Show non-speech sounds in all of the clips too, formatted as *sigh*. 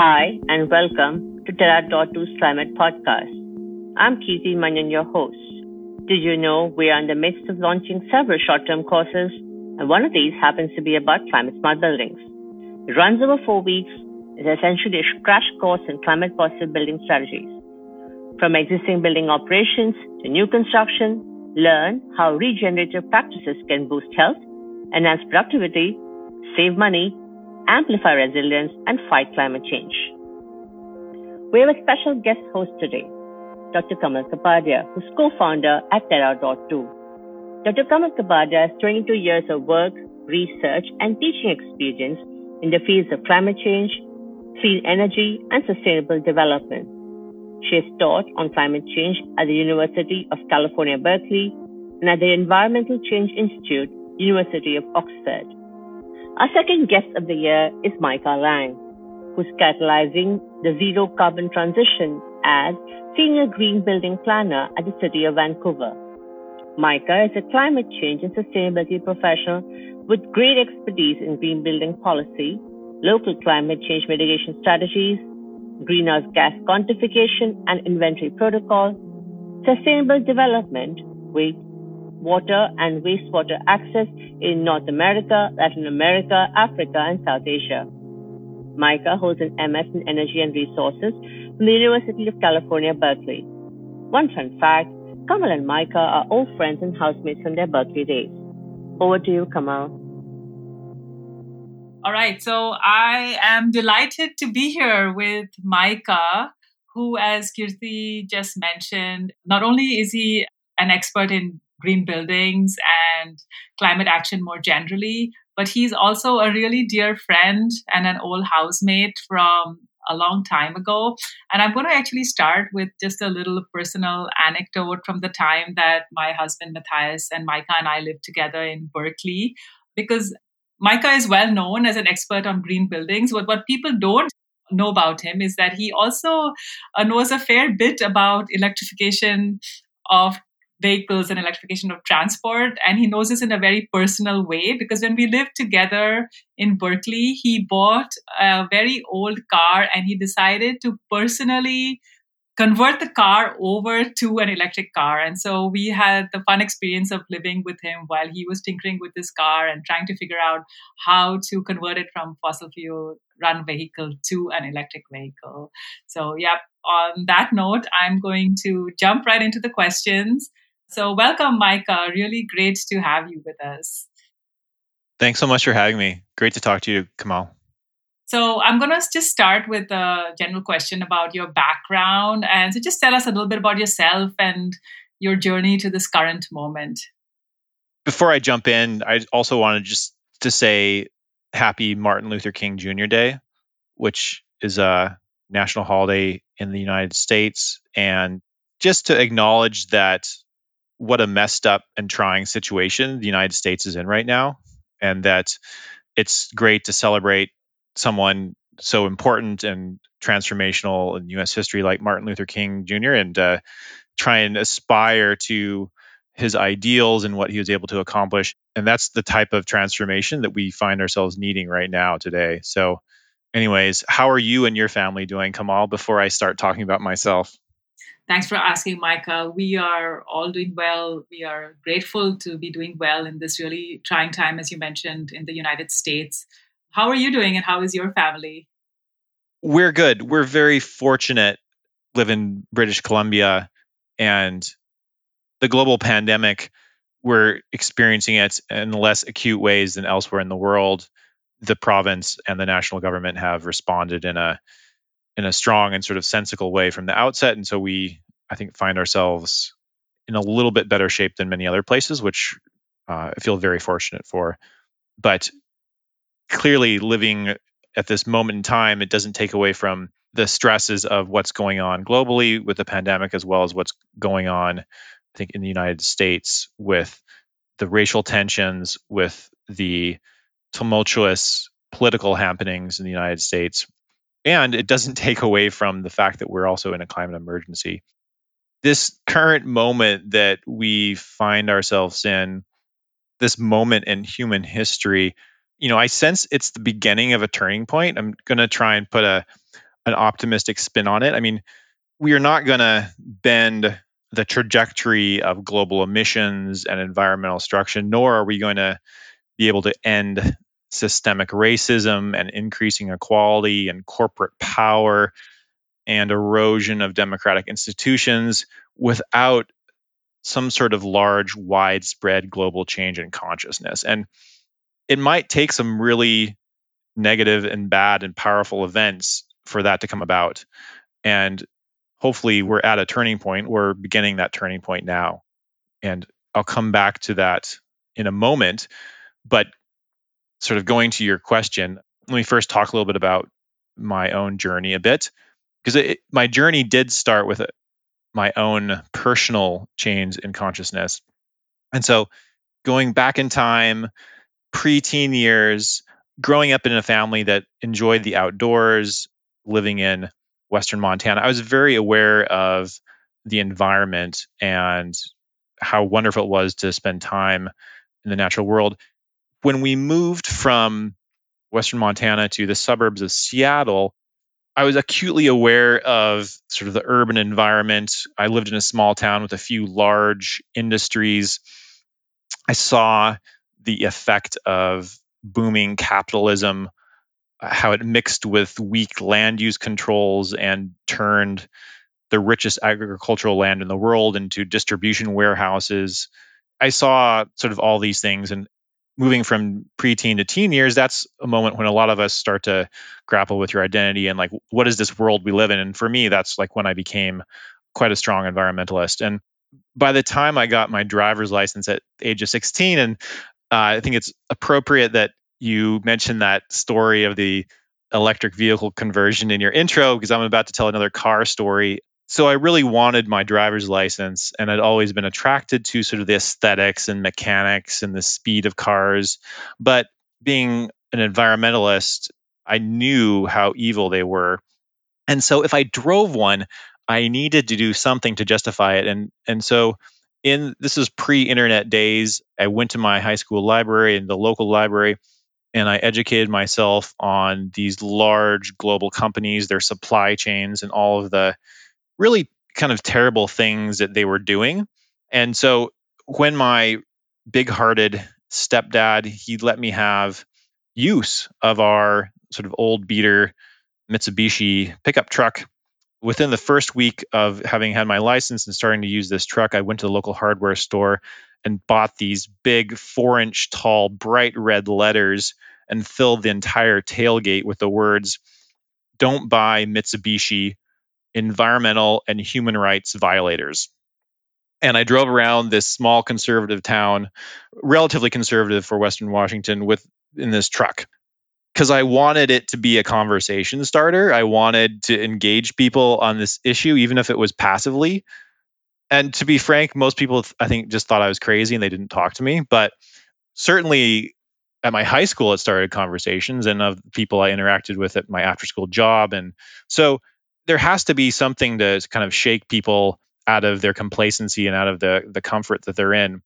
Hi, and welcome to Terra.do's Climate Podcast. I'm Kirti Manyan, your host. Did you know we are in the midst of launching several short term courses? And one of these happens to be about climate smart buildings. It runs over four weeks, is essentially a crash course in climate positive building strategies. From existing building operations to new construction, learn how regenerative practices can boost health, enhance productivity, save money, amplify resilience, and fight climate change. We have a special guest host today, Dr. Kamal Kapadia, who's co-founder at Terra.do. Dr. Kamal Kapadia has 22 years of work, research, and teaching experience in the fields of climate change, clean energy, and sustainable development. She has taught on climate change at the University of California, Berkeley, and at the Environmental Change Institute, University of Oxford. Our second guest of the year is Micah Lang, who's catalyzing the zero carbon transition as Senior Green Building Planner at the City of Vancouver. Micah is a climate change and sustainability professional with great expertise in green building policy, local climate change mitigation strategies, greenhouse gas quantification and inventory protocol, sustainable development, with water and wastewater access in North America, Latin America, Africa, and South Asia. Micah holds an MS in Energy and Resources from the University of California, Berkeley. One fun fact Kamal and Micah are old friends and housemates from their Berkeley days. Over to you, Kamal. All right. So I am delighted to be here with Micah, who, as Kirti just mentioned, not only is he an expert in green buildings and climate action more generally, but he's also a really dear friend and an old housemate from a long time ago. And I'm going to actually start with just a little personal anecdote from the time that my husband Matthias and Micah and I lived together in Berkeley, because Micah is well known as an expert on green buildings. But what people don't know about him is that he also uh, knows a fair bit about electrification of vehicles and electrification of transport. And he knows this in a very personal way because when we lived together in Berkeley, he bought a very old car and he decided to personally convert the car over to an electric car. And so we had the fun experience of living with him while he was tinkering with his car and trying to figure out how to convert it from fossil fuel run vehicle to an electric vehicle. So, yeah, on that note, I'm going to jump right into the questions. So, welcome, Micah. Really great to have you with us. Thanks so much for having me. Great to talk to you, Kamal. So I'm going to just start with a general question about your background. And so just tell us a little bit about yourself and your journey to this current moment. Before I jump in, I also wanted just to say happy Martin Luther King Jr. Day, which is a national holiday in the United States. And just to acknowledge that what a messed up and trying situation the United States is in right now, and that it's great to celebrate someone so important and transformational in U.S. history like Martin Luther King Jr. and uh, try and aspire to his ideals and what he was able to accomplish. And that's the type of transformation that we find ourselves needing right now today. So, anyways, how are you and your family doing, Kamal? Before I start talking about myself. Thanks for asking, Micah. We are all doing well. We are grateful to be doing well in this really trying time, as you mentioned, in the United States. How are you doing and how is your family? We're good. We're very fortunate live in British Columbia and the global pandemic we're experiencing it in less acute ways than elsewhere in the world. The province and the national government have responded in a in a strong and sort of sensical way from the outset, and so we, I think, find ourselves in a little bit better shape than many other places, which uh, I feel very fortunate for. But clearly living at this moment in time, it doesn't take away from the stresses of what's going on globally with the pandemic, as well as what's going on, I think, in the United States with the racial tensions, with the tumultuous political happenings in the United States. And it doesn't *laughs* take away from the fact that we're also in a climate emergency. This current moment that we find ourselves in, this moment in human history, you know, I sense it's the beginning of a turning point. I'm going to try and put a an optimistic spin on it. I mean, we are not going to bend the trajectory of global emissions and environmental destruction, nor are we going to be able to end systemic racism and increasing equality and corporate power and erosion of democratic institutions without some sort of large, widespread global change in consciousness. And it might take some really negative and bad and powerful events for that to come about. And hopefully, we're at a turning point. We're beginning that turning point now. And I'll come back to that in a moment. But sort of going to your question, let me first talk a little bit about my own journey a bit. Because my journey did start with uh, my own personal change in consciousness. And so going back in time, pre-teen years, growing up in a family that enjoyed the outdoors, living in western Montana, I was very aware of the environment and how wonderful it was to spend time in the natural world. When we moved from western Montana to the suburbs of Seattle, I was acutely aware of sort of the urban environment. I lived in a small town with a few large industries. I saw the effect of booming capitalism, uh, how it mixed with weak land use controls and turned the richest agricultural land in the world into distribution warehouses. I saw sort of all these things and moving from preteen to teen years, that's a moment when a lot of us start to grapple with your identity and like, what is this world we live in? And for me, that's like when I became quite a strong environmentalist. And by the time I got my driver's license at age of 16, and uh, I think it's appropriate that you mentioned that story of the electric vehicle conversion in your intro because I'm about to tell another car story so I really wanted my driver's license and I'd always been attracted to sort of the aesthetics and mechanics and the speed of cars. But being an environmentalist, I knew how evil they were. And so if I drove one, I needed to do something to justify it. And and so in this is pre-internet days, I went to my high school library and the local library and I educated myself on these large global companies, their supply chains, and all of the really kind of terrible things that they were doing. And so when my big hearted stepdad, he let me have use of our sort of old beater Mitsubishi pickup truck. Within the first week of having had my license and starting to use this truck, I went to the local hardware store and bought these big four inch tall, bright red letters and filled the entire tailgate with the words, Don't buy Mitsubishi environmental and human rights violators. And I drove around this small conservative town, relatively conservative for Western Washington, with in this truck because I wanted it to be a conversation starter. I wanted to engage people on this issue, even if it was passively. And to be frank, most people I think just thought I was crazy and they didn't talk to me. But certainly at my high school, it started conversations and of people I interacted with at my after school job. And so there has to be something to kind of shake people out of their complacency and out of the the comfort that they're in.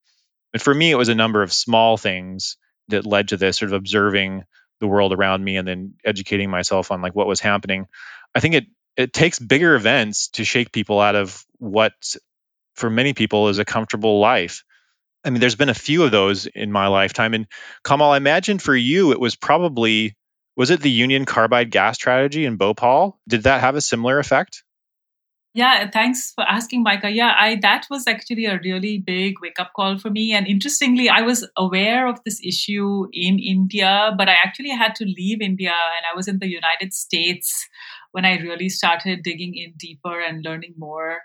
And for me, it was a number of small things that led to this sort of observing the world around me and then educating myself on like what was happening. I think it it takes bigger events to shake people out of what for many people is a comfortable life. I mean, there's been a few of those in my lifetime. And Kamal, I imagine for you, it was probably was it the Union Carbide gas strategy in Bhopal? Did that have a similar effect? Yeah, thanks for asking, Micah. Yeah, I that was actually a really big wake up call for me. And interestingly, I was aware of this issue in India, but I actually had to leave India and I was in the United States when I really started digging in deeper and learning more.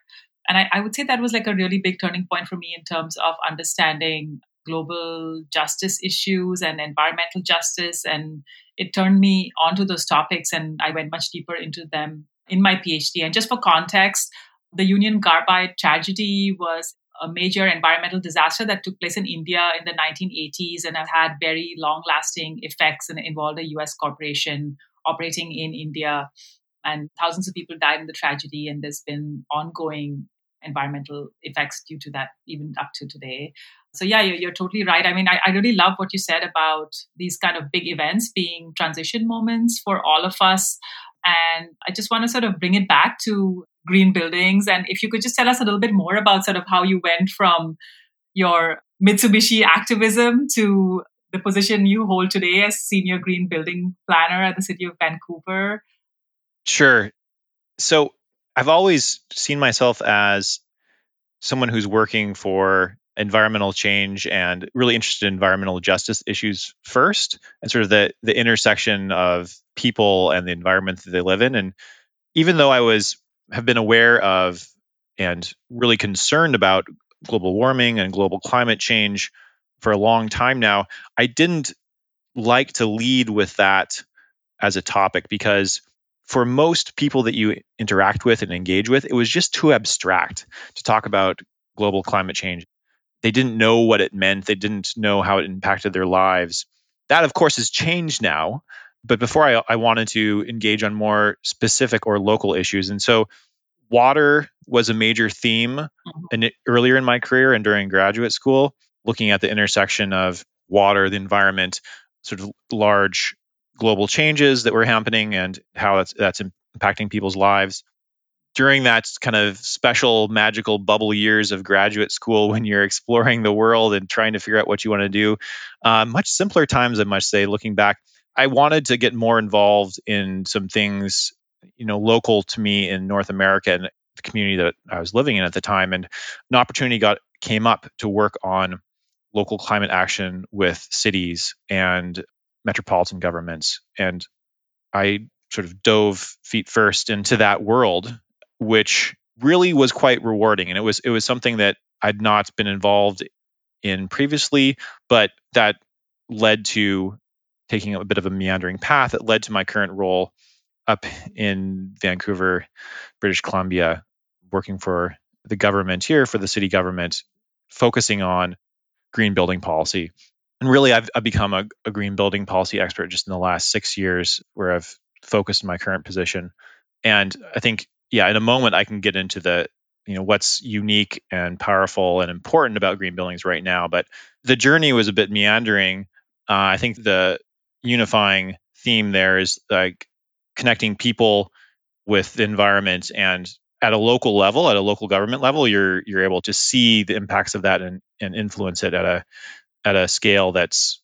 And I, I would say that was like a really big turning point for me in terms of understanding global justice issues and environmental justice. And it turned me onto those topics and I went much deeper into them in my PhD. And just for context, the Union Carbide tragedy was a major environmental disaster that took place in India in the 1980s and have had very long lasting effects and involved a US corporation operating in India. And thousands of people died in the tragedy, and there's been ongoing environmental effects due to that, even up to today. So, yeah, you're, you're totally right. I mean, I, I really love what you said about these kind of big events being transition moments for all of us. And I just want to sort of bring it back to green buildings. And if you could just tell us a little bit more about sort of how you went from your Mitsubishi activism to the position you hold today as senior green building planner at the city of Vancouver. Sure. So I've always seen myself as someone who's working for environmental change and really interested in environmental justice issues first and sort of the the intersection of people and the environment that they live in and even though I was have been aware of and really concerned about global warming and global climate change for a long time now, I didn't like to lead with that as a topic because for most people that you interact with and engage with, it was just too abstract to talk about global climate change. They didn't know what it meant, they didn't know how it impacted their lives. That, of course, has changed now. But before I, I wanted to engage on more specific or local issues. And so water was a major theme mm-hmm. in, earlier in my career and during graduate school, looking at the intersection of water, the environment, sort of large global changes that were happening and how that's, that's impacting people's lives during that kind of special magical bubble years of graduate school when you're exploring the world and trying to figure out what you want to do uh, much simpler times i must say looking back. I wanted to get more involved in some things you know local to me in north america and the community that i was living in at the time and an opportunity got came up to work on local climate action with cities and metropolitan governments and i sort of dove feet first into that world which really was quite rewarding. And it was it was something that I'd not been involved in previously, but that led to taking a bit of a meandering path that led to my current role up in Vancouver, British Columbia, working for the government here, for the city government, focusing on green building policy. And really, I've, I've become a, a green building policy expert just in the last six years, where I've focused in my current position. And I think yeah, in a moment I can get into the you know what's unique and powerful and important about green buildings right now. But the journey was a bit meandering. Uh, I think the unifying theme there is like connecting people with the environment and at a local level, at a local government level, you're you're able to see the impacts of that and, and influence it at a at a scale that's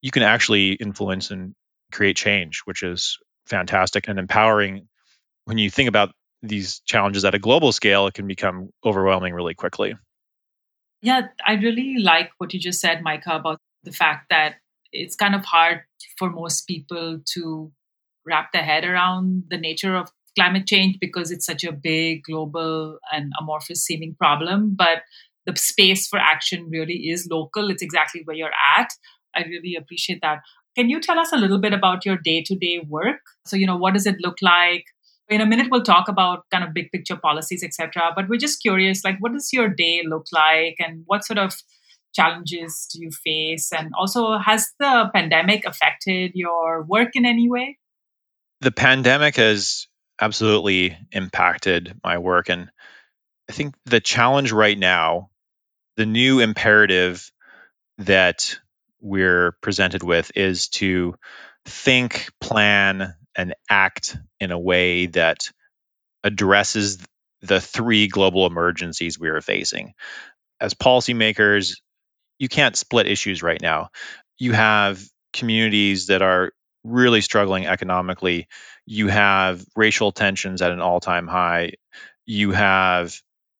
you can actually influence and create change, which is fantastic and empowering when you think about these challenges at a global scale, it can become overwhelming really quickly. Yeah, I really like what you just said, Micah, about the fact that it's kind of hard for most people to wrap their head around the nature of climate change because it's such a big global and amorphous seeming problem. But the space for action really is local. It's exactly where you're at. I really appreciate that. Can you tell us a little bit about your day to day work? So, you know, what does it look like? In a minute we'll talk about kind of big picture policies etc but we're just curious like what does your day look like and what sort of challenges do you face? And also has the pandemic affected your work in any way? The pandemic has absolutely impacted my work and i think the challenge right now the new imperative that we're presented with is to think plan and act in a way that addresses the three global emergencies we are facing. As policymakers, you can't split issues right now. You have communities that are really struggling economically. You have racial tensions at an all time high. You have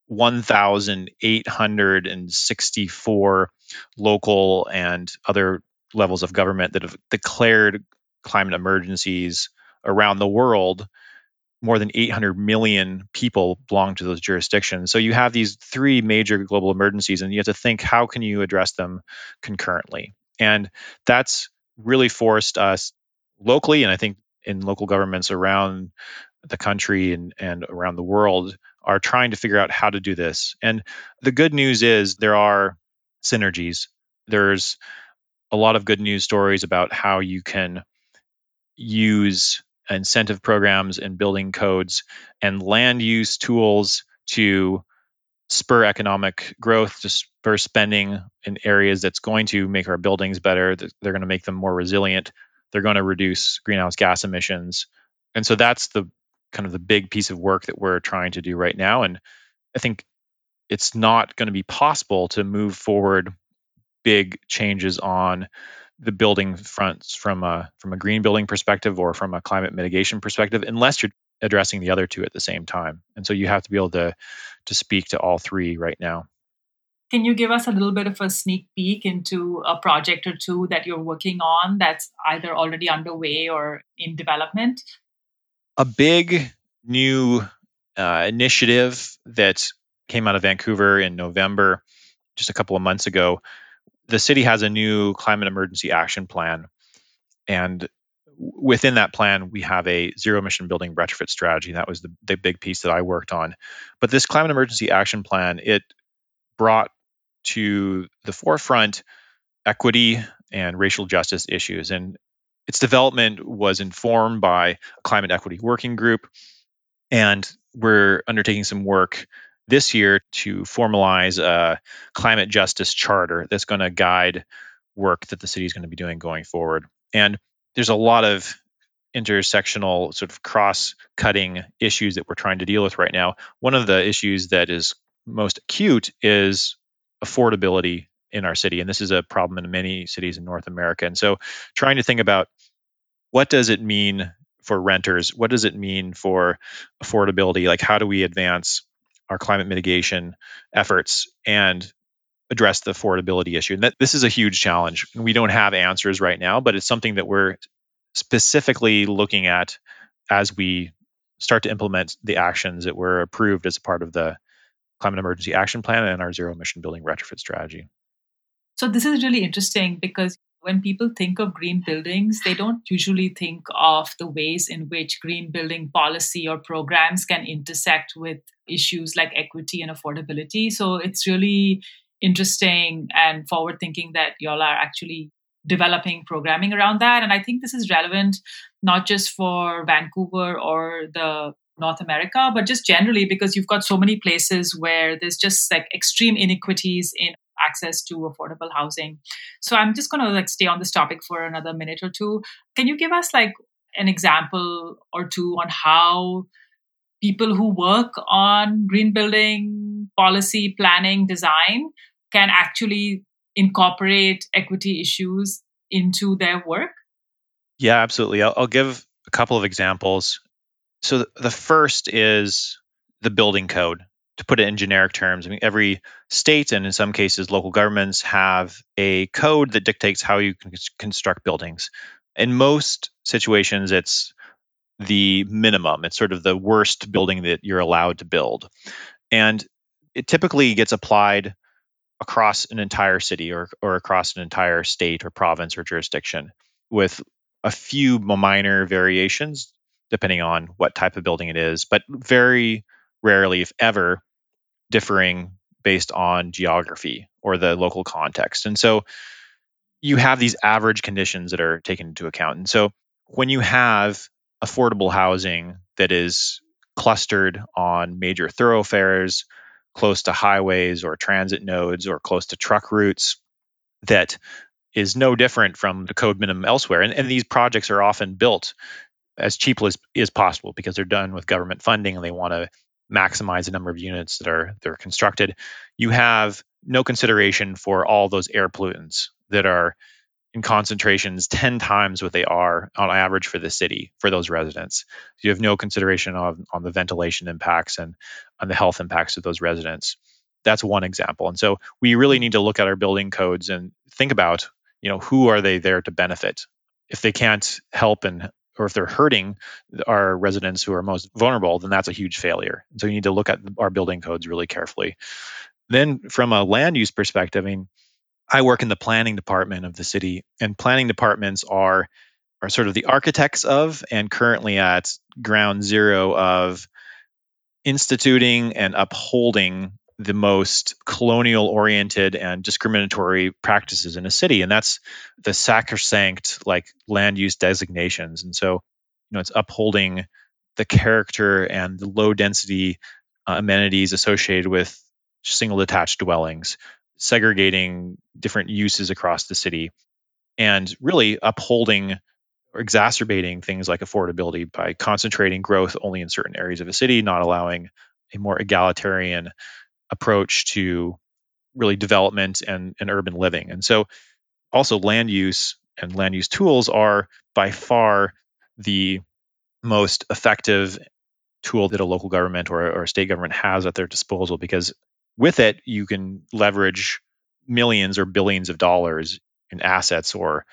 1,864 local and other levels of government that have declared climate emergencies around the world, more than 800 million people belong to those jurisdictions. So you have these three major global emergencies, and you have to think how can you address them concurrently. And that's really forced us locally, and I think in local governments around the country and, and around the world are trying to figure out how to do this. And the good news is there are synergies. There's a lot of good news stories about how you can use incentive programs and building codes and land use tools to spur economic growth, to spur spending in areas that's going to make our buildings better. They're going to make them more resilient. They're going to reduce greenhouse gas emissions. And so that's the kind of the big piece of work that we're trying to do right now. And I think it's not going to be possible to move forward big changes on the building fronts from a from a green building perspective or from a climate mitigation perspective unless you're addressing the other two at the same time. And so you have to be able to to speak to all three right now. Can you give us a little bit of a sneak peek into a project or two that you're working on that's either already underway or in development? A big new uh, initiative that came out of Vancouver in November, just a couple of months ago. The city has a new climate emergency action plan. And within that plan, we have a zero emission building retrofit strategy. That was the, the big piece that I worked on. But this climate emergency action plan, it brought to the forefront equity and racial justice issues. And its development was informed by a climate equity working group. And we're undertaking some work this year to formalize a climate justice charter that's going to guide work that the city is going to be doing going forward. And there's a lot of intersectional sort of cross-cutting issues that we're trying to deal with right now. One of the issues that is most acute is affordability in our city and this is a problem in many cities in North America. And so trying to think about what does it mean for renters? What does it mean for affordability? Like how do we advance our climate mitigation efforts and address the affordability issue. And that, this is a huge challenge. And we don't have answers right now, but it's something that we're specifically looking at as we start to implement the actions that were approved as part of the climate emergency action plan and our zero emission building retrofit strategy. So this is really interesting because when people think of green buildings, they don't usually think of the ways in which green building policy or programs can intersect with issues like equity and affordability. So it's really interesting and forward thinking that y'all are actually developing programming around that. And I think this is relevant not just for Vancouver or the North America, but just generally because you've got so many places where there's just like extreme inequities in access to affordable housing. So I'm just going to like stay on this topic for another minute or two. Can you give us like an example or two on how people who work on green building policy planning design can actually incorporate equity issues into their work? Yeah, absolutely. I'll, I'll give a couple of examples. So the first is the building code to put it in generic terms, I mean, every state and in some cases local governments have a code that dictates how you can construct buildings. In most situations, it's the minimum. It's sort of the worst building that you're allowed to build. And it typically gets applied across an entire city or, or across an entire state or province or jurisdiction with a few minor variations depending on what type of building it is, but very rarely, if ever, differing based on geography or the local context. And so you have these average conditions that are taken into account. And so when you have affordable housing that is clustered on major thoroughfares, close to highways or transit nodes or close to truck routes, that is no different from the code minimum elsewhere. And, and these projects are often built as cheaply as, as possible because they're done with government funding and they want to maximize the number of units that are that are constructed. You have no consideration for all those air pollutants that are in concentrations 10 times what they are on average for the city for those residents. You have no consideration on, on the ventilation impacts and on the health impacts of those residents. That's one example. And so we really need to look at our building codes and think about, you know, who are they there to benefit? If they can't help and or if they're hurting our residents who are most vulnerable, then that's a huge failure. So you need to look at our building codes really carefully. Then, from a land use perspective, I mean, I work in the planning department of the city, and planning departments are are sort of the architects of and currently at ground zero of instituting and upholding the most colonial oriented and discriminatory practices in a city and that's the sacrosanct like land use designations. And so you know it's upholding the character and the low density uh, amenities associated with single detached dwellings segregating different uses across the city and really upholding or exacerbating things like affordability by concentrating growth only in certain areas of a city, not allowing a more egalitarian approach to really development and, and urban living. And so also land use and land use tools are by far the most effective tool that a local government or, or a state government has at their disposal because with it you can leverage millions or billions of dollars in assets or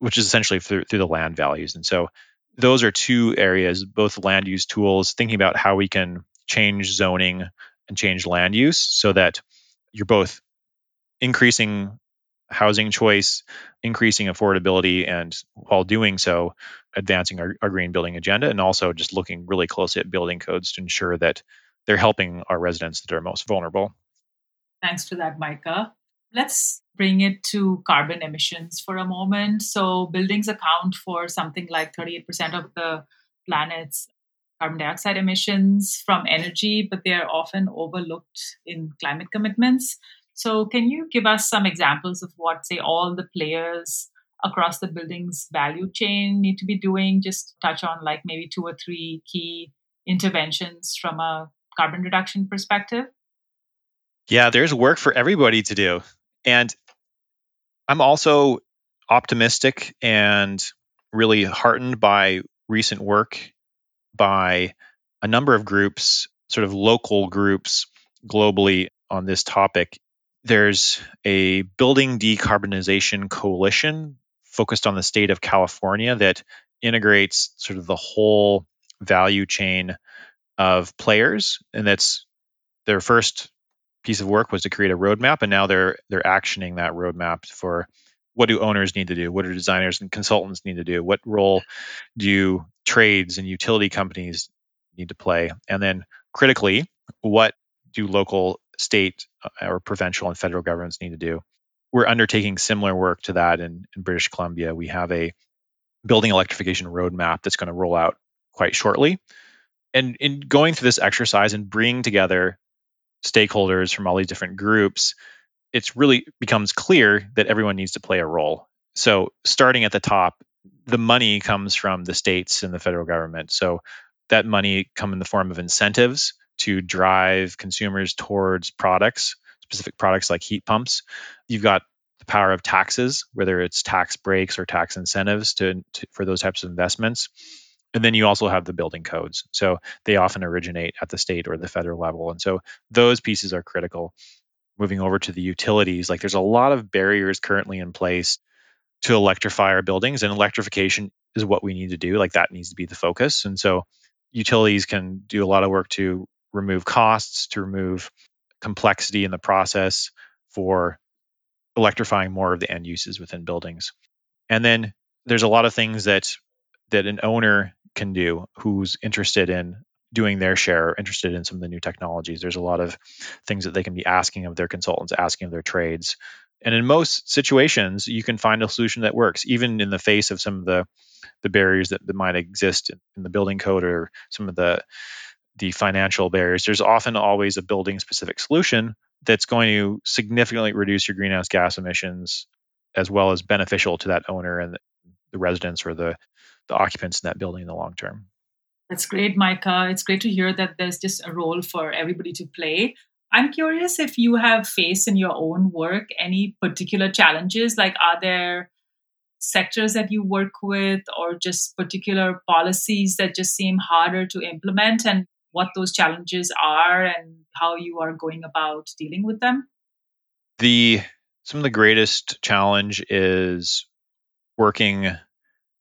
which is essentially through, through the land values and so those are two areas both land use tools thinking about how we can change zoning and change land use so that you're both increasing housing choice, increasing affordability, and while doing so, advancing our, our, green building agenda, and also just looking really closely at building codes to ensure that they're helping our residents that are most vulnerable. Thanks for that, Micah. Let's bring it to carbon emissions for a moment. So, buildings account for something like 38% of the planet's carbon dioxide emissions from energy, but they are often overlooked in climate commitments. So, can you give us some examples of what, say, all the players across the building's value chain need to be doing? Just touch on like maybe two or three key interventions from a carbon reduction perspective. Yeah, there's work for everybody to do. And I'm also optimistic and really heartened by recent work by a number of groups, sort of local groups globally on this topic. There's a building decarbonization coalition focused on the state of California that integrates sort of the whole value chain of players and that's their first piece of work was to create a roadmap and now they're they're actioning that roadmap for what do owners need to do what do designers and consultants need to do what role do trades and utility companies need to play and then critically what do local state uh, or provincial and federal governments need to do. We're undertaking similar work to that in, in British Columbia. We have a building electrification roadmap that's going to roll out quite shortly. And in going through this exercise and bringing together stakeholders from all these different groups, it's really becomes clear that everyone needs to play a role. So, starting at the top, the money comes from the states and the federal government. So, that money come in the form of incentives to drive consumers towards products, specific products like heat pumps. You've got the power of taxes, whether it's tax breaks or tax incentives to, to, for those types of investments. And then you also have the building codes. So they often originate at the state or the federal level. And so those pieces are critical. Moving over to the utilities, like there's a lot of barriers currently in place to electrify our buildings, and electrification is what we need to do. Like that needs to be the focus. And so utilities can do a lot of work to remove costs, to remove complexity in the process for electrifying more of the end uses within buildings. And then there's a lot of things that that an owner can do who's interested in doing their share, interested in some of the new technologies. There's a lot of things that they can be asking of their consultants, asking of their trades. And in most situations, you can find a solution that works, even in the face of some of the the barriers that, that might exist in the building code or some of the the financial barriers, there's often always a building specific solution that's going to significantly reduce your greenhouse gas emissions as well as beneficial to that owner and the residents or the, the occupants in that building in the long term. That's great, Micah. It's great to hear that there's just a role for everybody to play. I'm curious if you have faced in your own work any particular challenges. Like, are there sectors that you work with or just particular policies that just seem harder to implement? And what those challenges are and how you are going about dealing with them? The some of the greatest challenge is working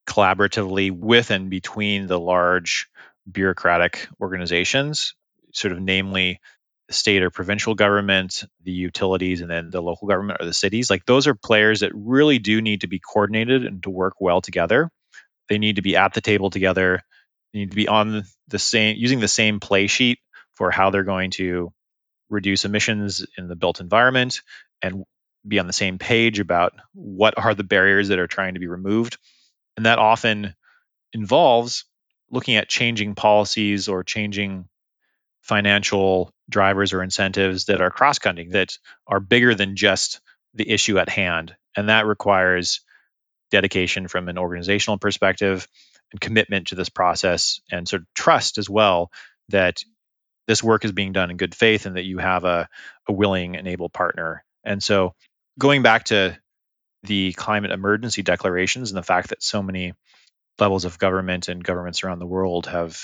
collaboratively with and between the large bureaucratic organizations, sort of namely state or provincial government, the utilities, and then the local government or the cities. Like those are players that really do need to be coordinated and to work well together. They need to be at the table together. They need to be on the same using the same play sheet for how they're going to reduce emissions in the built environment and be on the same page about what are the barriers that are trying to be removed. And that often involves looking at changing policies or changing financial drivers or incentives that are cross cutting, that are bigger than just the issue at hand. And that requires dedication from an organizational perspective and commitment to this process and sort of trust as well that this work is being done in good faith and that you have a, a willing and able partner. And so going back to the climate emergency declarations and the fact that so many levels of government and governments around the world have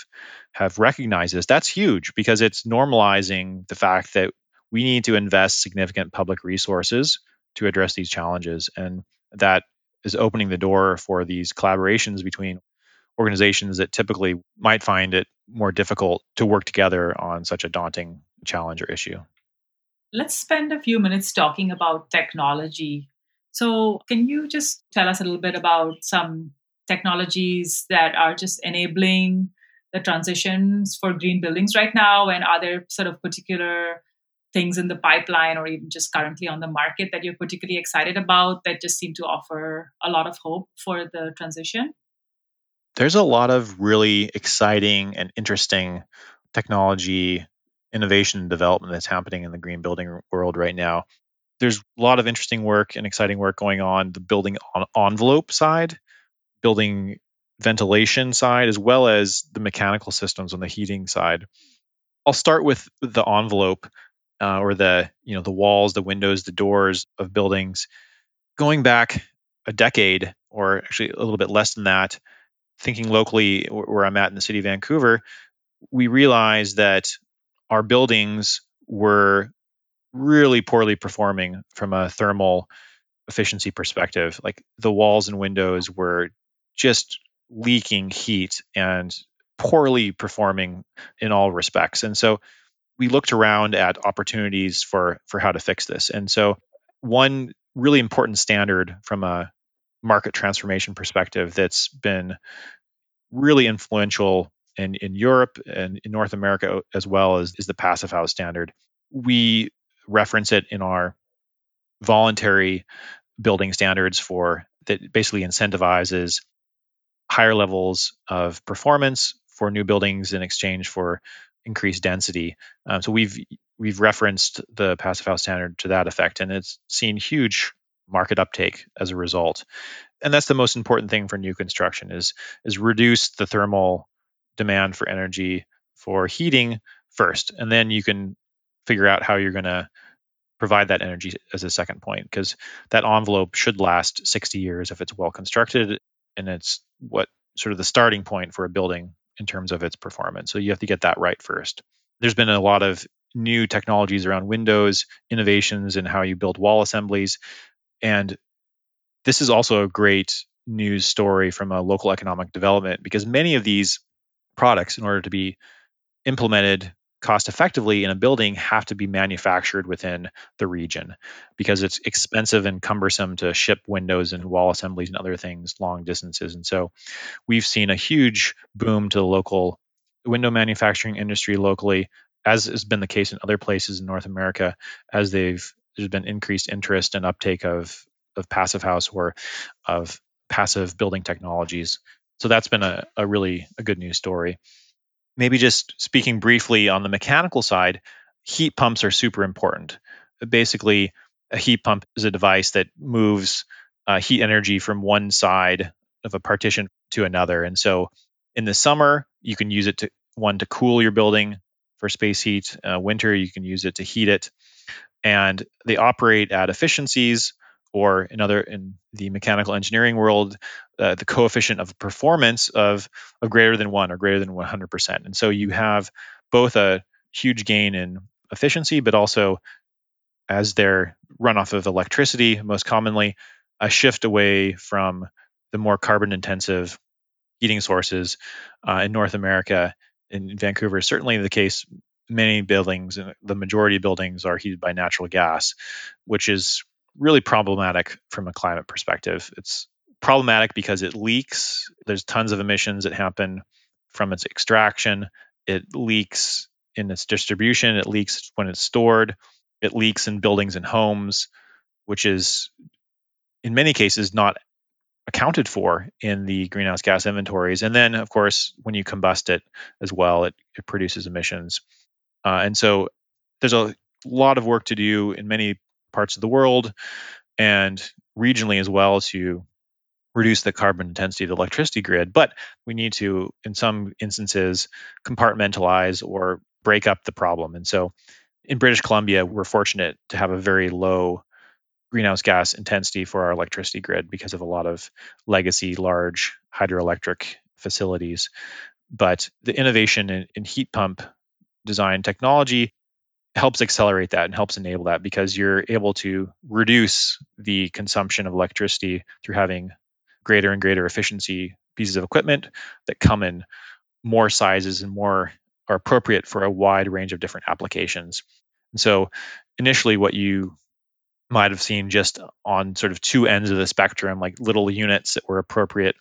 have recognized this that's huge because it's normalizing the fact that we need to invest significant public resources to address these challenges and that is opening the door for these collaborations between organizations that typically might find it more difficult to work together on such a daunting challenge or issue. Let's spend a few minutes talking about technology. So, can you just tell us a little bit about some technologies that are just enabling the transitions for green buildings right now? And are there sort of particular things in the pipeline or even just currently on the market that you're particularly excited about that just seem to offer a lot of hope for the transition? There's a lot of really exciting and interesting technology innovation and development that's happening in the green building world right now. There's a lot of interesting work and exciting work going on the building envelope side, building ventilation side, as well as the mechanical systems on the heating side. I'll start with the envelope uh, or the you know the walls, the windows, the doors of buildings. Going back a decade, or actually a little bit less than that, thinking locally where I'm at in the city of Vancouver, we realized that our buildings were really poorly performing from a thermal efficiency perspective. Like the walls and windows were just leaking heat and poorly performing in all respects. And so we looked around at opportunities for for how to fix this. And so one really important standard from a market transformation perspective that's been really influential in, in Europe and in North America as well as is the passive house standard. We reference it in our voluntary building standards for that basically incentivizes higher levels of performance for new buildings in exchange for increased density. Um, so we've we've referenced the passive house standard to that effect, and it's seen huge market uptake as a result. And that's the most important thing for new construction is is reduce the thermal demand for energy for heating first, and then you can figure out how you're going to provide that energy as a second point because that envelope should last 60 years if it's well constructed and it's what sort of the starting point for a building in terms of its performance. So you have to get that right first. There's been a lot of new technologies around Windows, innovations in how you build wall assemblies. And this is also a great news story from a local economic development because many of these products, in order to be implemented cost effectively in a building have to be manufactured within the region because it's expensive and cumbersome to ship windows and wall assemblies and other things long distances. And so we've seen a huge boom to the local window manufacturing industry locally, as has been the case in other places in North America, as they've there's been increased interest and uptake of of passive house or of passive building technologies. So that's been a, a really a good news story maybe just speaking briefly on the mechanical side, heat pumps are super important. Basically, a heat pump is a device that moves uh, heat energy from one side of a partition to another. And so in the summer, you can use it to one to cool your building for space heat. Uh, winter, you can use it to heat it. And they operate at efficiencies or in other in the mechanical engineering world, uh, the coefficient of performance of of greater than one or greater than 100%. And so you have both a huge gain in efficiency, but also as they're run off of electricity, most commonly, a shift away from the more carbon intensive heating sources uh, in North America. In Vancouver, certainly the case. Many buildings, the majority of buildings, are heated by natural gas, which is really problematic from a climate perspective. It's problematic because it leaks. There's tons of emissions that happen from its extraction. It leaks in its distribution. It leaks when it's stored. It leaks in buildings and homes, which is in many cases not accounted for in the greenhouse gas inventories. And then, of course, when you combust it as well, it, it produces emissions. Uh, and so there's a lot of work to do in many parts of the world and regionally as well to reduce the carbon intensity of the electricity grid, but we need to, in some instances, compartmentalize or break up the problem. And so in British Columbia, we're fortunate to have a very low greenhouse gas intensity for our electricity grid because of a lot of legacy large hydroelectric facilities. But the innovation in, in heat pump design technology helps accelerate that and helps enable that because you're able to reduce the consumption of electricity through having greater and greater efficiency pieces of equipment that come in more sizes and more are appropriate for a wide range of different applications. And so initially what you might have seen just on sort of two ends of the spectrum, like little units that were appropriate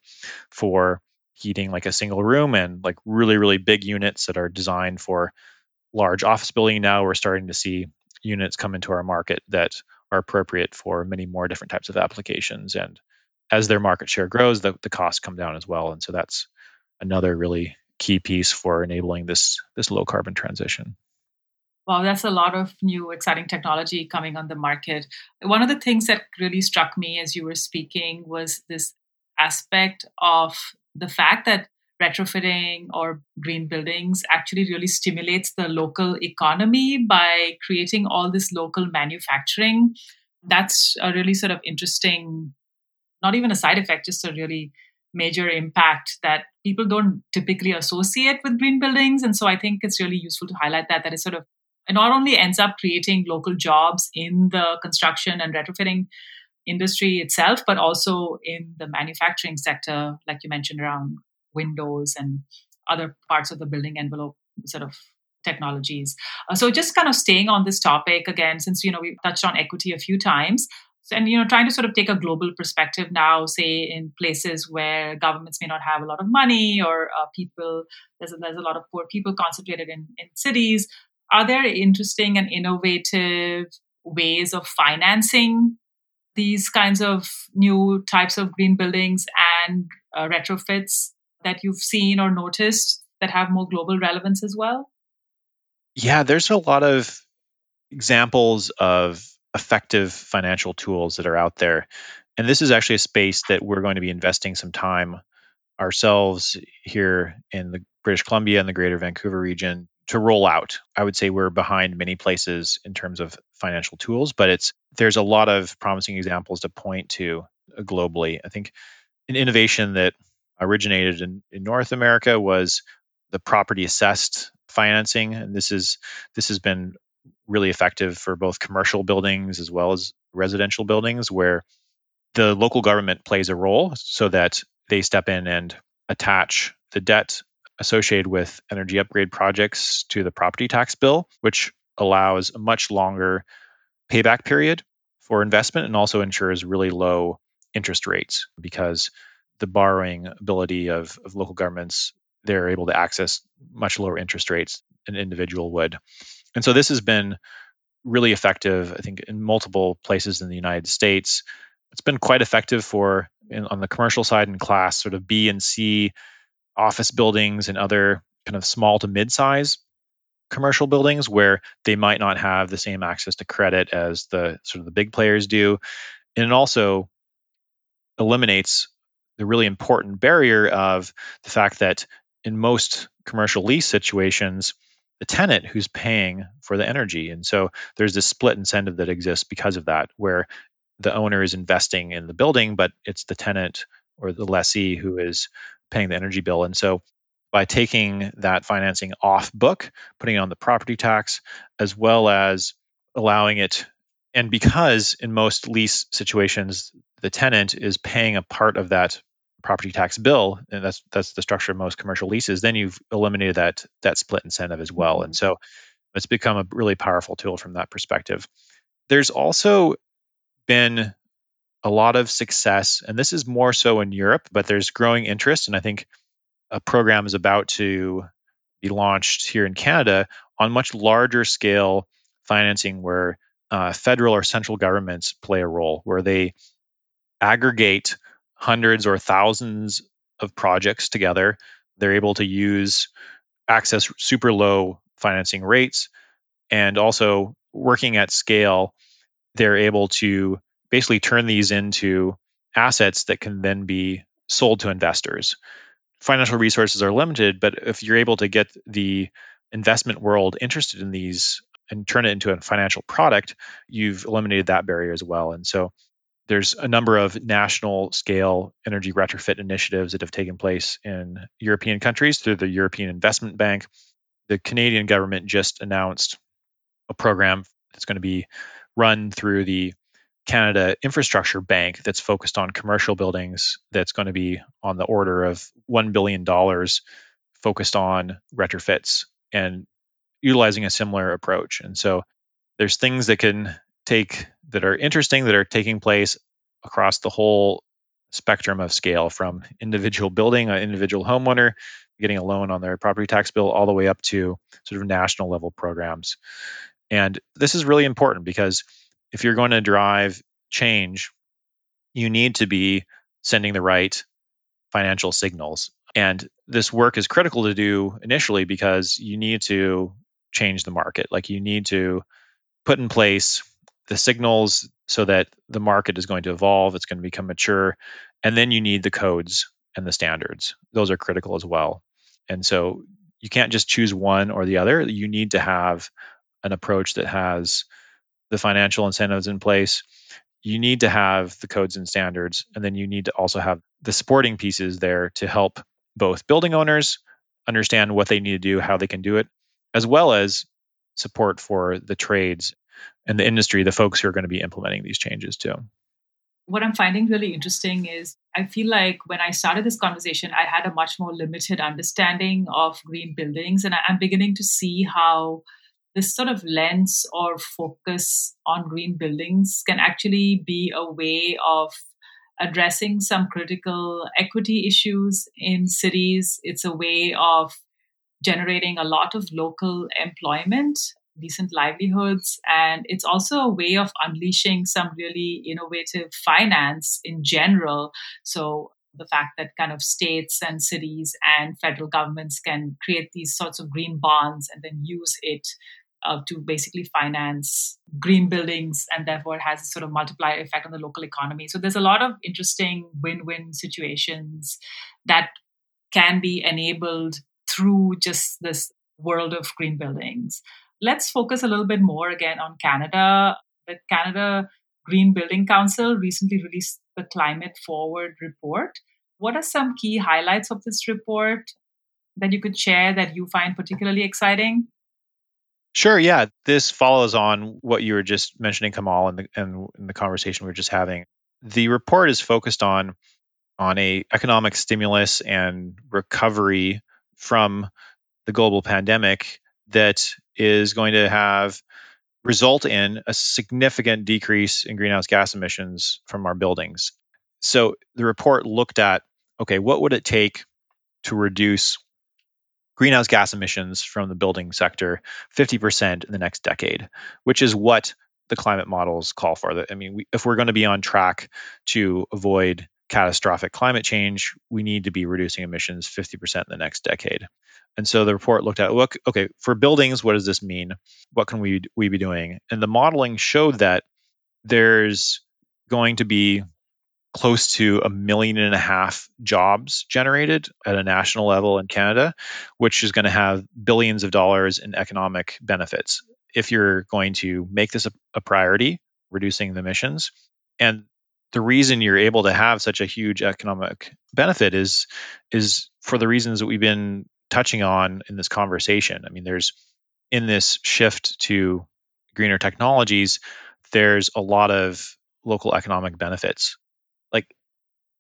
for heating like a single room and like really, really big units that are designed for large office building. Now we're starting to see units come into our market that are appropriate for many more different types of applications. And as their market share grows, the, the costs come down as well. And so that's another really key piece for enabling this this low carbon transition. Wow, that's a lot of new exciting technology coming on the market. One of the things that really struck me as you were speaking was this aspect of the fact that retrofitting or green buildings actually really stimulates the local economy by creating all this local manufacturing. That's a really sort of interesting, not even a side effect, just a really major impact that people don't typically associate with green buildings. And so I think it's really useful to highlight that, that it sort of it not only ends up creating local jobs in the construction and retrofitting industry itself, but also in the manufacturing sector, like you mentioned, around windows and other parts of the building envelope sort of technologies. Uh, so just kind of staying on this topic again, since you know we touched on equity a few times, and you know trying to sort of take a global perspective now, say in places where governments may not have a lot of money or uh, people there's a, there's a lot of poor people concentrated in in cities are there interesting and innovative ways of financing these kinds of new types of green buildings and uh, retrofits that you've seen or noticed that have more global relevance as well? Yeah, there's a lot of examples of effective financial tools that are out there. And this is actually a space that we're going to be investing some time ourselves here in the British Columbia and the greater Vancouver region to roll out. I would say we're behind many places in terms of financial tools, but it's there's a lot of promising examples to point to globally. I think an innovation that originated in, in North America was the property assessed financing, and this is this has been really effective for both commercial buildings as well as residential buildings, where the local government plays a role so that they step in and attach the debt associated with energy upgrade projects to the property tax bill, which allows a much longer payback period for investment and also ensures really low interest rates because the borrowing ability of, of local governments, they're able to access much lower interest rates than an individual would. And so this has been really effective, I think, in multiple places in the United States. It's been quite effective for in, on the commercial side in class sort of B and C office buildings and other kind of small to mid-size commercial buildings where they might not have the same access to credit as the sort of the big players do and it also eliminates the really important barrier of the fact that in most commercial lease situations the tenant who's paying for the energy and so there's this split incentive that exists because of that where the owner is investing in the building but it's the tenant or the lessee who is paying the energy bill. And so by taking that financing off book, putting it on the property tax, as well as allowing it, and because in most lease situations, the tenant is paying a part of that property tax bill, and that's that's the structure of most commercial leases, then you've eliminated that that split incentive as well. And so it's become a really powerful tool from that perspective. There's also been a lot of success, and this is more so in Europe, but there's growing interest. And I think a program is about to be launched here in Canada on much larger scale financing where uh, federal or central governments play a role, where they aggregate hundreds or thousands of projects together. They're able to use access super low financing rates and also working at scale, they're able to basically turn these into assets that can then be sold to investors. Financial resources are limited, but if you're able to get the investment world interested in these and turn it into a financial product, you've eliminated that barrier as well. And so there's a number of national scale energy retrofit initiatives that have taken place in European countries through the European Investment Bank. The Canadian government just announced a program that's going to be run through the Canada Infrastructure Bank that's focused on commercial buildings that's going to be on the order of $1 billion focused on retrofits and utilizing a similar approach. And so there's things that can take that are interesting that are taking place across the whole spectrum of scale from individual building, an individual homeowner getting a loan on their property tax bill, all the way up to sort of national level programs. And this is really important because if you're going to drive change, you need to be sending the right financial signals. And this work is critical to do initially because you need to change the market. Like you need to put in place the signals so that the market is going to evolve, it's going to become mature, and then you need the codes and the standards. Those are critical as well. And so you can't just choose one or the other. You need to have an approach that has the financial incentives in place. You need to have the codes and standards, and then you need to also have the supporting pieces there to help both building owners understand what they need to do, how they can do it, as well as support for the trades and the industry, the folks who are going to be implementing these changes too. What I'm finding really interesting is I feel like when I started this conversation, I had a much more limited understanding of green buildings, and I'm beginning to see how this sort of lens or focus on green buildings can actually be a way of addressing some critical equity issues in cities. It's a way of generating a lot of local employment, decent livelihoods, and it's also a way of unleashing some really innovative finance in general. So, the fact that kind of states and cities and federal governments can create these sorts of green bonds and then use it uh, to basically finance green buildings and therefore it has a sort of multiplier effect on the local economy so there's a lot of interesting win-win situations that can be enabled through just this world of green buildings. Let's focus a little bit more again on Canada. The Canada Green Building Council recently released the Climate Forward report. What are some key highlights of this report that you could share that you find particularly exciting? Sure. Yeah, this follows on what you were just mentioning, Kamal, and the, and in the conversation we were just having. The report is focused on on a economic stimulus and recovery from the global pandemic that is going to have result in a significant decrease in greenhouse gas emissions from our buildings. So the report looked at okay, what would it take to reduce greenhouse gas emissions from the building sector 50% in the next decade, which is what the climate models call for. I mean, we, if we're going to be on track to avoid catastrophic climate change, we need to be reducing emissions 50% in the next decade. And so the report looked at, look, okay, for buildings, what does this mean? What can we we be doing? And the modeling showed that there's going to be close to a million and a half jobs generated at a national level in Canada, which is going to have billions of dollars in economic benefits. If you're going to make this a, a priority, reducing the emissions, and the reason you're able to have such a huge economic benefit is is for the reasons that we've been touching on in this conversation. I mean, there's in this shift to greener technologies, there's a lot of local economic benefits, like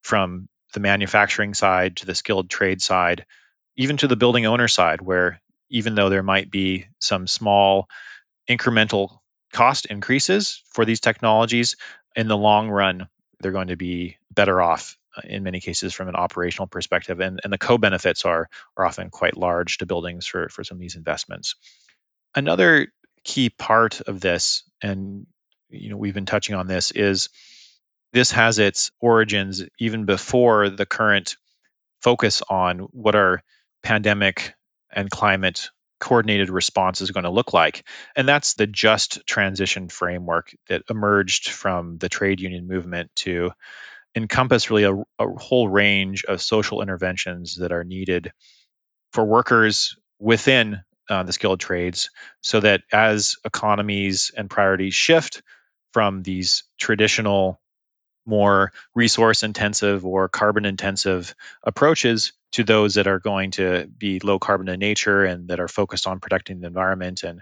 from the manufacturing side to the skilled trade side, even to the building owner side, where even though there might be some small incremental cost increases for these technologies, in the long run, they're going to be better off uh, in many cases from an operational perspective. And, and the co-benefits are are often quite large to buildings for for some of these investments. Another key part of this and you know we've been touching on this is this has its origins even before the current focus on what are pandemic and climate coordinated response is going to look like. And that's the just transition framework that emerged from the trade union movement to encompass really a, a whole range of social interventions that are needed for workers within uh, the skilled trades so that as economies and priorities shift from these traditional more resource intensive or carbon intensive approaches to those that are going to be low carbon in nature and that are focused on protecting the environment and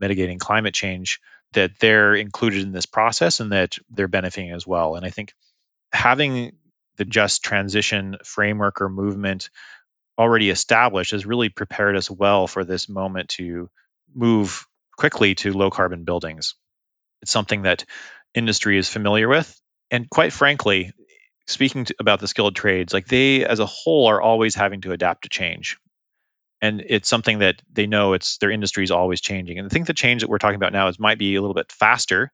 mitigating climate change that they're included in this process and that they're benefiting as well and i think having the just transition framework or movement already established has really prepared us well for this moment to move quickly to low carbon buildings. It's something that industry is familiar with. And quite frankly, speaking to, about the skilled trades, like they as a whole are always having to adapt to change. And it's something that they know it's their industry is always changing. And I think the change that we're talking about now is might be a little bit faster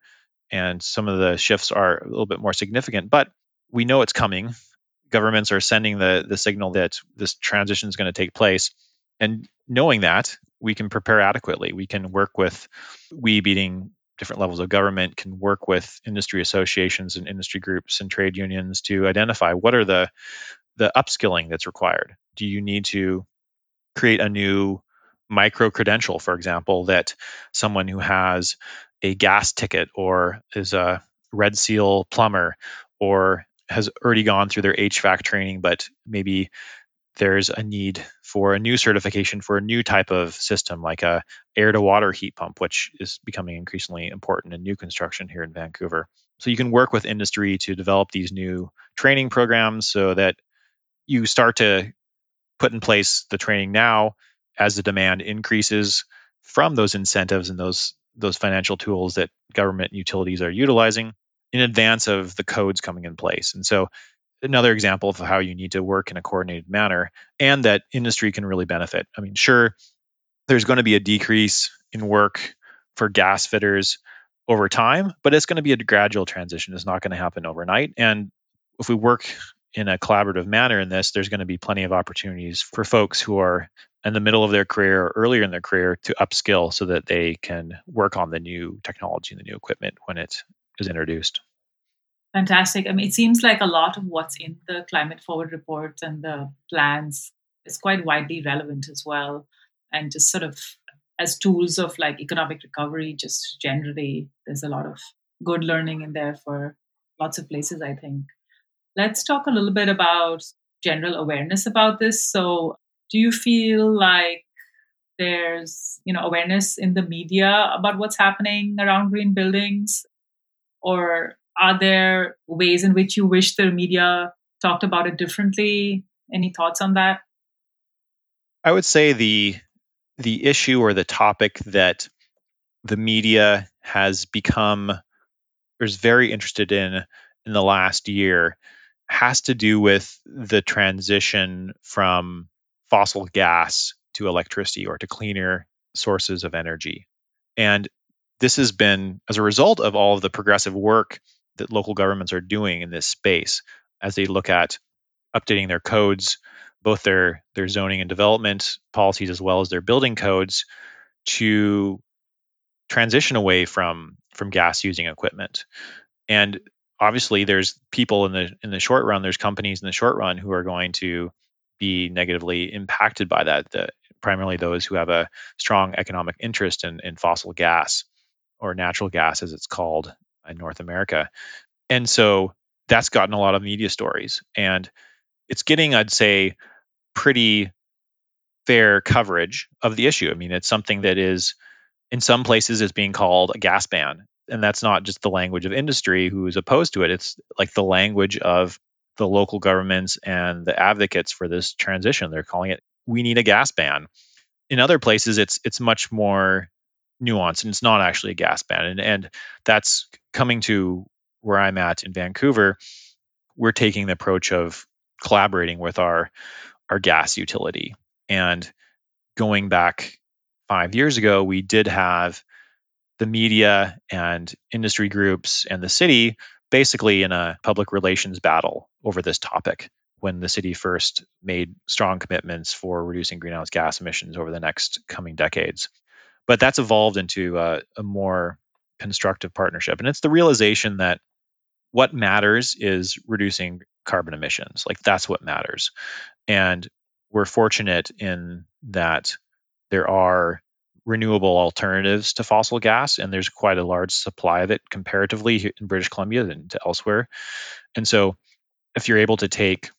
and some of the shifts are a little bit more significant, but we know it's coming governments are sending the the signal that this transition is going to take place and knowing that we can prepare adequately we can work with we beating different levels of government can work with industry associations and industry groups and trade unions to identify what are the the upskilling that's required. Do you need to create a new micro credential for example that someone who has a gas ticket or is a red seal plumber or has already gone through their HVAC training, but maybe there's a need for a new certification for a new type of system like a air to water heat pump which is becoming increasingly important in new construction here in Vancouver. So you can work with industry to develop these new training programs so that you start to put in place the training now as the demand increases from those incentives and those those financial tools that government utilities are utilizing in advance of the codes coming in place. And so another example of how you need to work in a coordinated manner and that industry can really benefit. I mean, sure, there's going to be a decrease in work for gas fitters over time, but it's going to be a gradual transition. It's not going to happen overnight. And if we work in a collaborative manner in this, there's going to be plenty of opportunities for folks who are in the middle of their career or earlier in their career to upskill so that they can work on the new technology and the new equipment when it is introduced. Fantastic. I mean, it seems like a lot of what's in the climate forward reports and the plans is quite widely relevant as well. And just sort of as tools of like economic recovery, just generally, there's a lot of good learning in there for lots of places, I think. Let's talk a little bit about general awareness about this. So, do you feel like there's you know awareness in the media about what's happening around green buildings or are there ways in which you wish the media talked about it differently any thoughts on that i would say the the issue or the topic that the media has become or is very interested in in the last year has to do with the transition from fossil gas to electricity or to cleaner sources of energy. And this has been as a result of all of the progressive work that local governments are doing in this space as they look at updating their codes, both their their zoning and development policies as well as their building codes to transition away from from gas using equipment. And obviously there's people in the in the short run, there's companies in the short run who are going to be negatively impacted by that, the, primarily those who have a strong economic interest in, in fossil gas or natural gas as it's called in North America. And so that's gotten a lot of media stories. And it's getting, I'd say, pretty fair coverage of the issue. I mean, it's something that is, in some places, is being called a gas ban. And that's not just the language of industry who is opposed to it. It's like the language of the local governments and the advocates for this transition. They're calling it, we need a gas ban. In other places, it's it's much more nuance and it's not actually a gas ban. And, and that's coming to where I'm at in Vancouver. We're taking the approach of collaborating with our our gas utility. And going back five years ago, we did have the media and industry groups and the city basically in a public relations battle over this topic when the city first made strong commitments for reducing greenhouse gas emissions over the next coming decades but that's evolved into a, a more constructive partnership and it's the realization that what matters is reducing carbon emissions. Like that's what matters. And we're fortunate in that there are renewable alternatives to fossil gas, and there's quite a large supply of it comparatively in British Columbia than to elsewhere. And so, if you're able to take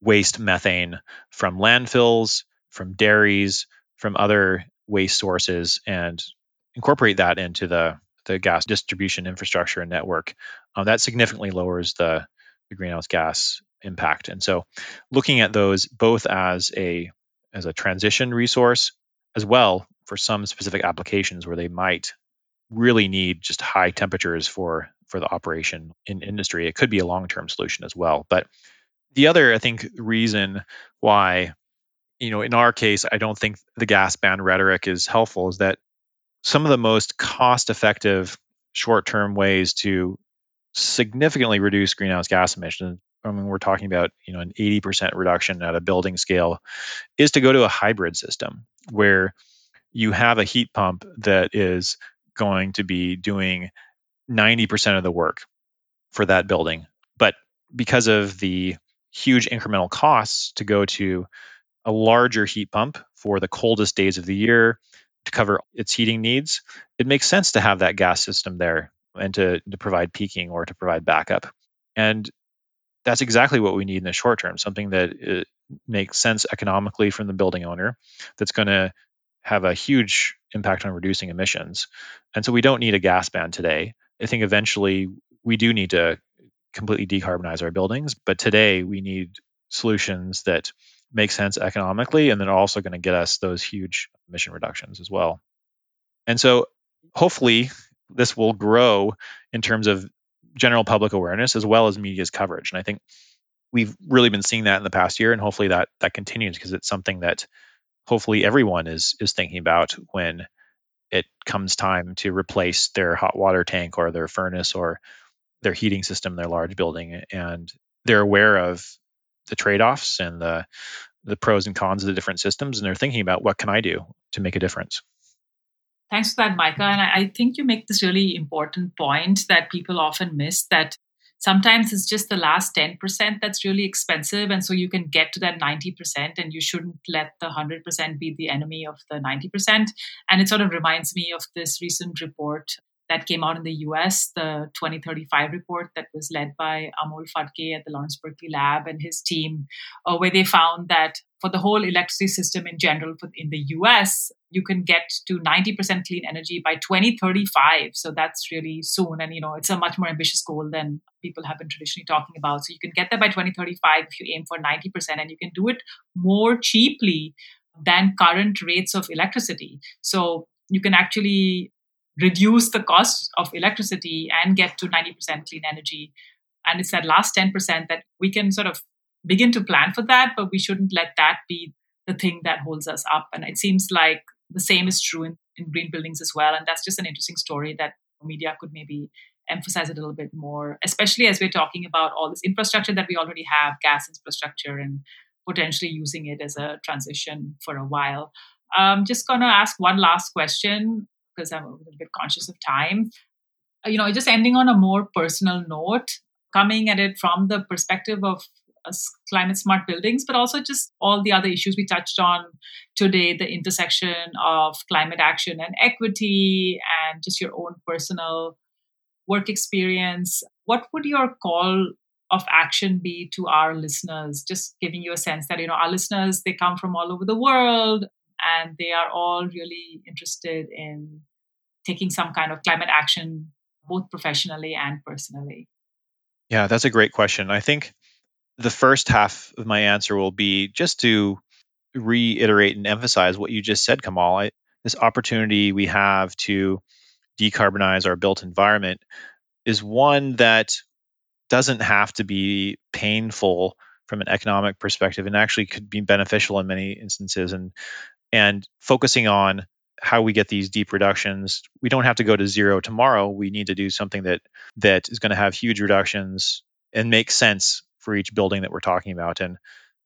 waste methane from landfills, from dairies, from other waste sources, and incorporate that into the the gas distribution infrastructure and network, um, that significantly lowers the, the greenhouse gas impact. And so, looking at those both as a as a transition resource, as well for some specific applications where they might really need just high temperatures for for the operation in industry, it could be a long term solution as well. But the other, I think, reason why, you know, in our case, I don't think the gas ban rhetoric is helpful is that some of the most cost effective short term ways to significantly reduce greenhouse gas emissions I mean, we're talking about you know an 80% reduction at a building scale, is to go to a hybrid system where you have a heat pump that is going to be doing 90% of the work for that building. But because of the huge incremental costs to go to a larger heat pump for the coldest days of the year to cover its heating needs, it makes sense to have that gas system there and to, to provide peaking or to provide backup. And that's exactly what we need in the short term something that uh, makes sense economically from the building owner that's going to have a huge impact on reducing emissions and so we don't need a gas ban today i think eventually we do need to completely decarbonize our buildings but today we need solutions that make sense economically and then also going to get us those huge emission reductions as well and so hopefully this will grow in terms of general public awareness as well as media's coverage. And I think we've really been seeing that in the past year, and hopefully that that continues because it's something that hopefully everyone is is thinking about when it comes time to replace their hot water tank or their furnace or their heating system in their large building and they're aware of the trade-offs and the the pros and cons of the different systems and they're thinking about what can I do to make a difference. Thanks for that, Micah. And I think you make this really important point that people often miss that sometimes it's just the last 10% that's really expensive. And so you can get to that 90%, and you shouldn't let the 100% be the enemy of the 90%. And it sort of reminds me of this recent report that came out in the US, the 2035 report that was led by Amol Phadke at the Lawrence Berkeley Lab and his team, uh, where they found that for the whole electricity system in general in the US, you can get to 90% clean energy by 2035. So that's really soon. And, you know, it's a much more ambitious goal than people have been traditionally talking about. So you can get there by 2035 if you aim for 90%, and you can do it more cheaply than current rates of electricity. So you can actually reduce the cost of electricity and get to 90% clean energy. And it's that last 10% that we can sort of begin to plan for that, but we shouldn't let that be the thing that holds us up. And it seems like the same is true in, in green buildings as well. And that's just an interesting story that media could maybe emphasize a little bit more, especially as we're talking about all this infrastructure that we already have, gas infrastructure, and potentially using it as a transition for a while. I'm just going to ask one last question because I'm a little bit conscious of time. Uh, you know, just ending on a more personal note, coming at it from the perspective of uh, climate smart buildings, but also just all the other issues we touched on today the intersection of climate action and equity, and just your own personal work experience. What would your call of action be to our listeners? Just giving you a sense that, you know, our listeners, they come from all over the world and they are all really interested in taking some kind of climate action, both professionally and personally? Yeah, that's a great question. I think the first half of my answer will be just to reiterate and emphasize what you just said, Kamal. I, this opportunity we have to decarbonize our built environment is one that doesn't have to be painful from an economic perspective and actually could be beneficial in many instances and and focusing on how we get these deep reductions we don't have to go to zero tomorrow we need to do something that that is going to have huge reductions and make sense for each building that we're talking about and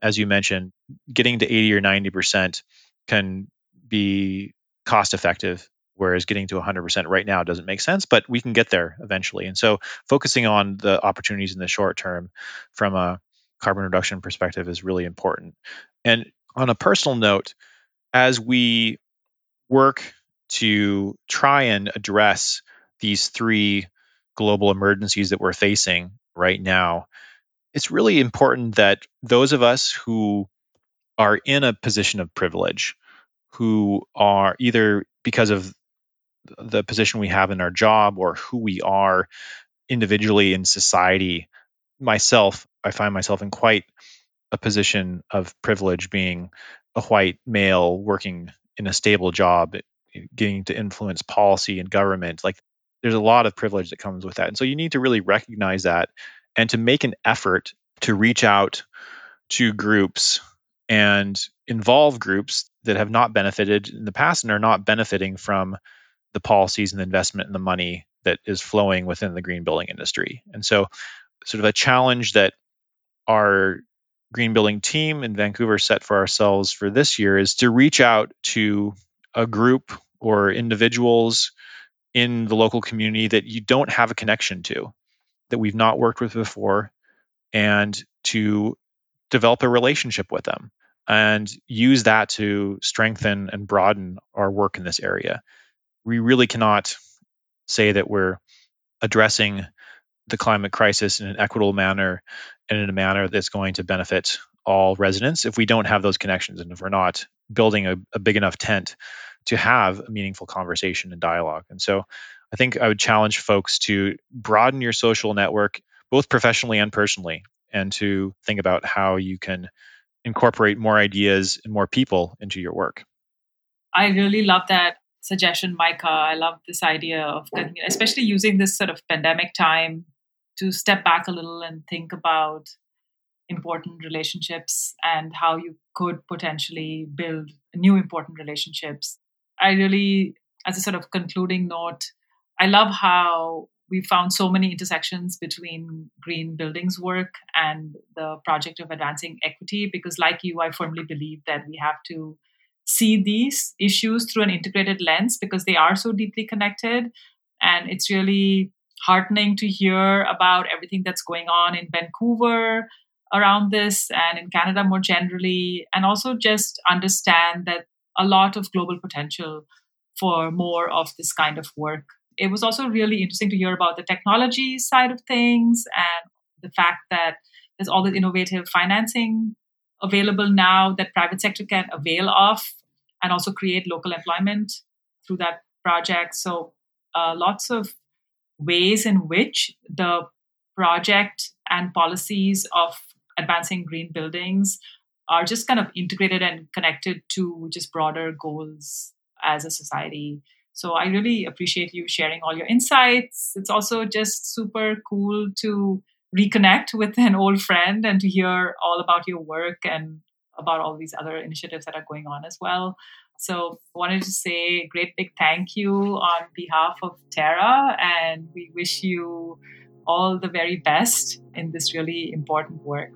as you mentioned getting to 80 or 90% can be cost effective whereas getting to 100% right now doesn't make sense, but we can get there eventually. And so focusing on the opportunities in the short term from a carbon reduction perspective is really important. And on a personal note, as we work to try and address these three global emergencies that we're facing right now, it's really important that those of us who are in a position of privilege, who are either because of the position we have in our job or who we are individually in society, myself, I find myself in quite a position of privilege being a white male working in a stable job, getting to influence policy and government. Like there's a lot of privilege that comes with that. And so you need to really recognize that and to make an effort to reach out to groups and involve groups that have not benefited in the past and are not benefiting from the policies and the investment and the money that is flowing within the green building industry. And so, sort of a challenge that our green building team in Vancouver set for ourselves for this year is to reach out to a group or individuals in the local community that you don't have a connection to, that we've not worked with before, and to develop a relationship with them and use that to strengthen and broaden our work in this area. We really cannot say that we're addressing the climate crisis in an equitable manner and in a manner that's going to benefit all residents if we don't have those connections and if we're not building a, a big enough tent to have a meaningful conversation and dialogue. And so I think I would challenge folks to broaden your social network, both professionally and personally, and to think about how you can incorporate more ideas and more people into your work. I really love that suggestion, Micah. I love this idea of, especially using this sort of pandemic time to step back a little and think about important relationships and how you could potentially build new important relationships. I really, as a sort of concluding note, I love how we found so many intersections between green buildings work and the project of advancing equity because like you i firmly believe that we have to see these issues through an integrated lens because they are so deeply connected and it's really heartening to hear about everything that's going on in vancouver around this and in canada more generally and also just understand that a lot of global potential for more of this kind of work. It was also really interesting to hear about the technology side of things and the fact that there's all this innovative financing available now that private sector can avail of and also create local employment through that project. So uh, lots of ways in which the project and policies of advancing green buildings are just kind of integrated and connected to just broader goals as a society so I really appreciate you sharing all your insights. It's also just super cool to reconnect with an old friend and to hear all about your work and about all these other initiatives that are going on as well. So wanted to say a great big thank you on behalf of Terra, and we wish you all the very best in this really important work.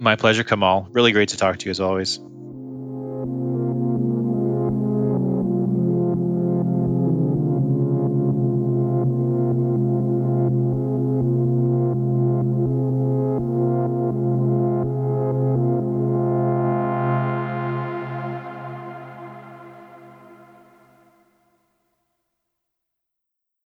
My pleasure, Kamal. Really great to talk to you as always.